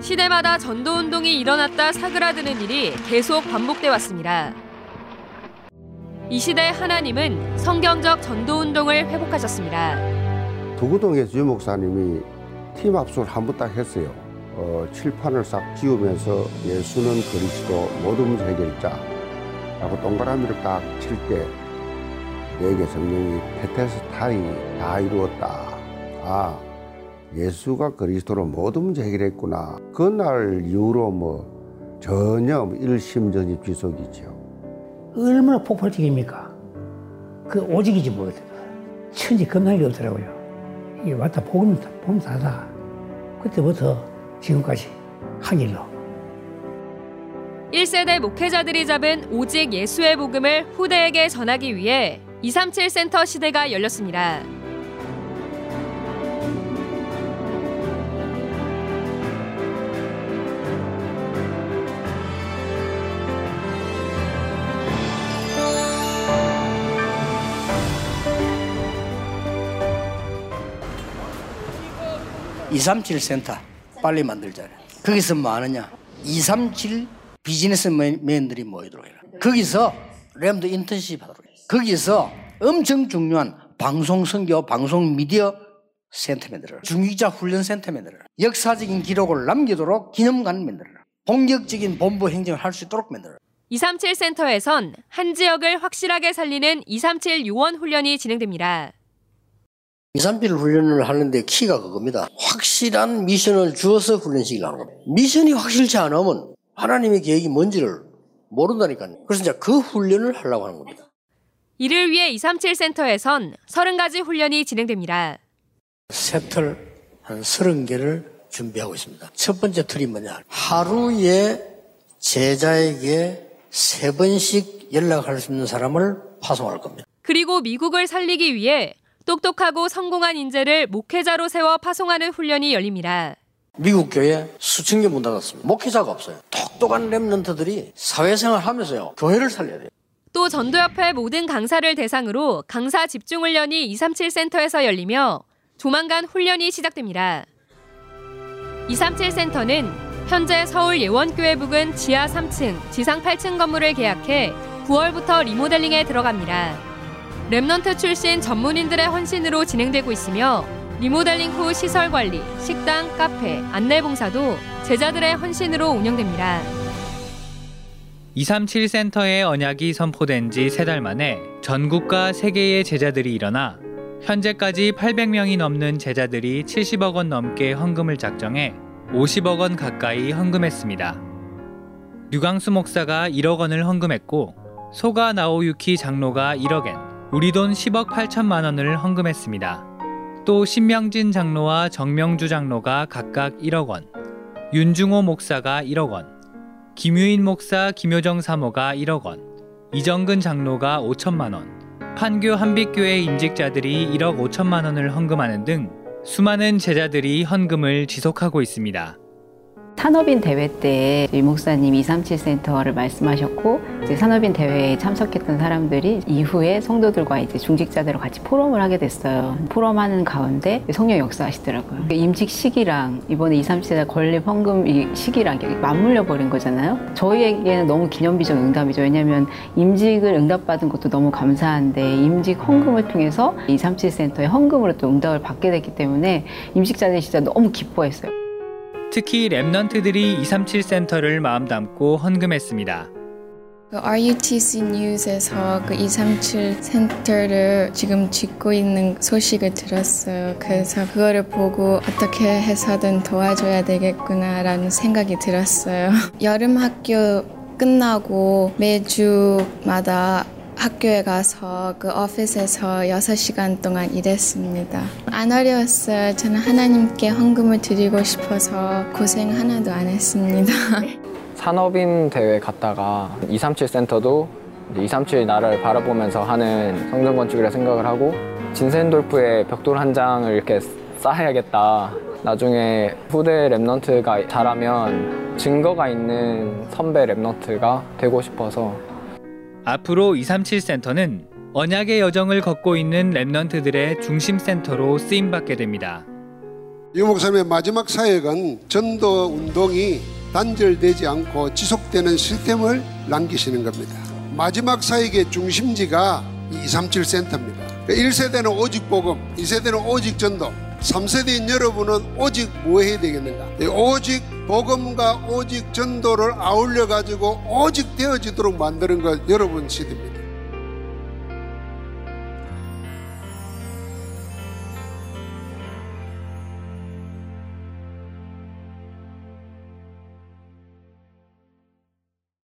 시대마다 전도운동이 일어났다 사그라드는 일이 계속 반복돼 왔습니다. 이 시대 하나님은 성경적 전도운동을 회복하셨습니다. 두구동에서 유 목사님이 팀 합숙을 한 번 딱 했어요. 어, 칠판을 싹 지우면서 예수는 그리스도 모든 문제 해결자 라고 동그라미를 딱 칠 때 내게 성령이 테테스타이 다 이루었다. 아, 예수가 그리스도로 모든 문제 해결했구나. 그날 이후로 뭐 전혀 일심전입 지속이죠. 얼마나 폭발적입니까? 그 오직이지 뭐겠어요. 천지 겁나게 없더라고요. 이게 왔다 복음, 복음 사다. 그때부터 지금까지 한 일로. 1세대 목회자들이 잡은 오직 예수의 복음을 후대에게 전하기 위해 237 센터 시대가 열렸습니다. (237) 센터 빨리 만들자. 거기서 뭐 하느냐? (237) 비즈니스맨들이 모이도록 해라. 거기서 램도 인턴십 하도록 해라 거기서 엄청 중요한 방송 선교 방송 미디어 센터 만들어라. 중기자 훈련 센터 만들어라. 역사적인 기록을 남기도록 기념관 만들어라. 본격적인 본부 행정을 할 수 있도록 만들어라. 237 센터에선 한 지역을 확실하게 살리는 237 요원 훈련이 진행됩니다. 237 훈련을 하는데 키가 그겁니다. 확실한 미션을 주어서 훈련시키려 하는 겁니다. 미션이 확실치 않으면 하나님의 계획이 뭔지를 모른다니까요. 그래서 이제 그 훈련을 하려고 하는 겁니다. 이를 위해 237 센터에선 30가지 훈련이 진행됩니다. 세틀 한 30개를 준비하고 있습니다. 첫 번째 틀이 뭐냐. 하루에 제자에게 세 번씩 연락할 수 있는 사람을 파송할 겁니다. 그리고 미국을 살리기 위해 똑똑하고 성공한 인재를 목회자로 세워 파송하는 훈련이 열립니다. 미국 교회 수천 개 문 닫았습니다. 목회자가 없어요. 똑똑한 랩런트들이 사회생활 하면서요. 교회를 살려야 돼요. 또 전도협회 모든 강사를 대상으로 강사 집중 훈련이 237 센터에서 열리며 조만간 훈련이 시작됩니다. 237 센터는 현재 서울 예원교회 부근 지하 3층, 지상 8층 건물을 계약해 9월부터 리모델링에 들어갑니다. remnant 출신 전문인들의 헌신으로 진행되고 있으며 리모델링 후 시설 관리, 식당, 카페, 안내 봉사도 제자들의 헌신으로 운영됩니다. 237 센터의 언약이 선포된 지 세 달 만에 전국과 세계의 제자들이 일어나 현재까지 800명이 넘는 제자들이 70억 원 넘게 헌금을 작정해 50억 원 가까이 헌금했습니다. 류광수 목사가 1억 원을 헌금했고 소가 나오유키 장로가 1억엔, 우리 돈 10억 8천만 원을 헌금했습니다. 또 신명진 장로와 정명주 장로가 각각 1억 원, 윤중호 목사가 1억 원, 김유인 목사 김효정 사모가 1억 원, 이정근 장로가 5천만 원, 판교 한빛교회 임직자들이 1억 5천만 원을 헌금하는 등 수많은 제자들이 헌금을 지속하고 있습니다. 산업인 대회 때 목사님 237 센터를 말씀하셨고 이제 산업인 대회에 참석했던 사람들이 이후에 성도들과 이제 중직자들과 같이 포럼을 하게 됐어요. 포럼하는 가운데 성령 역사하시더라고요. 임직 시기랑 이번에 237 센터 건립 헌금 시기랑 맞물려 버린 거잖아요. 저희에게는 너무 기념비적 응답이죠. 왜냐하면 임직을 응답받은 것도 너무 감사한데 임직 헌금을 통해서 237 센터의 헌금으로 또 응답을 받게 됐기 때문에 임직자들이 진짜 너무 기뻐했어요. 특히 remnant들이 237 센터를 마음 담고 헌금했습니다. 그 RUTC 뉴스에서 그 237 센터를 지금 짓고 있는 소식을 들었어요. 그래서 그거를 보고 어떻게 해서든 도와줘야 되겠구나라는 생각이 들었어요. 여름 학교 끝나고 매주마다 학교에 가서 그 오피스에서 6시간 동안 일했습니다. 안 어려웠어요. 저는 하나님께 헌금을 드리고 싶어서 고생 하나도 안 했습니다. 산업인 대회 갔다가 237 센터도 237 나라를 바라보면서 하는 성전 건축이라 생각을 하고 진젠돌프의 벽돌 한 장을 이렇게 쌓아야겠다. 나중에 후대 remnant가 잘하면 증거가 있는 선배 remnant가 되고 싶어서 앞으로 237 센터는 언약의 여정을 걷고 있는 랩넌트들의 중심 센터로 쓰임 받게 됩니다. 유 목사님의 마지막 사역은 전도 운동이 단절되지 않고 지속되는 시스템을 남기시는 겁니다. 마지막 사역의 중심지가 237 센터입니다. 1세대는 오직 복음, 2세대는 오직 전도, 3세대인 여러분은 오직 뭐 해야 되겠는가? 오직 복음과 오직 전도를 아울러 가지고 오직 되어지도록 만드는 것 여러분 시대입니다.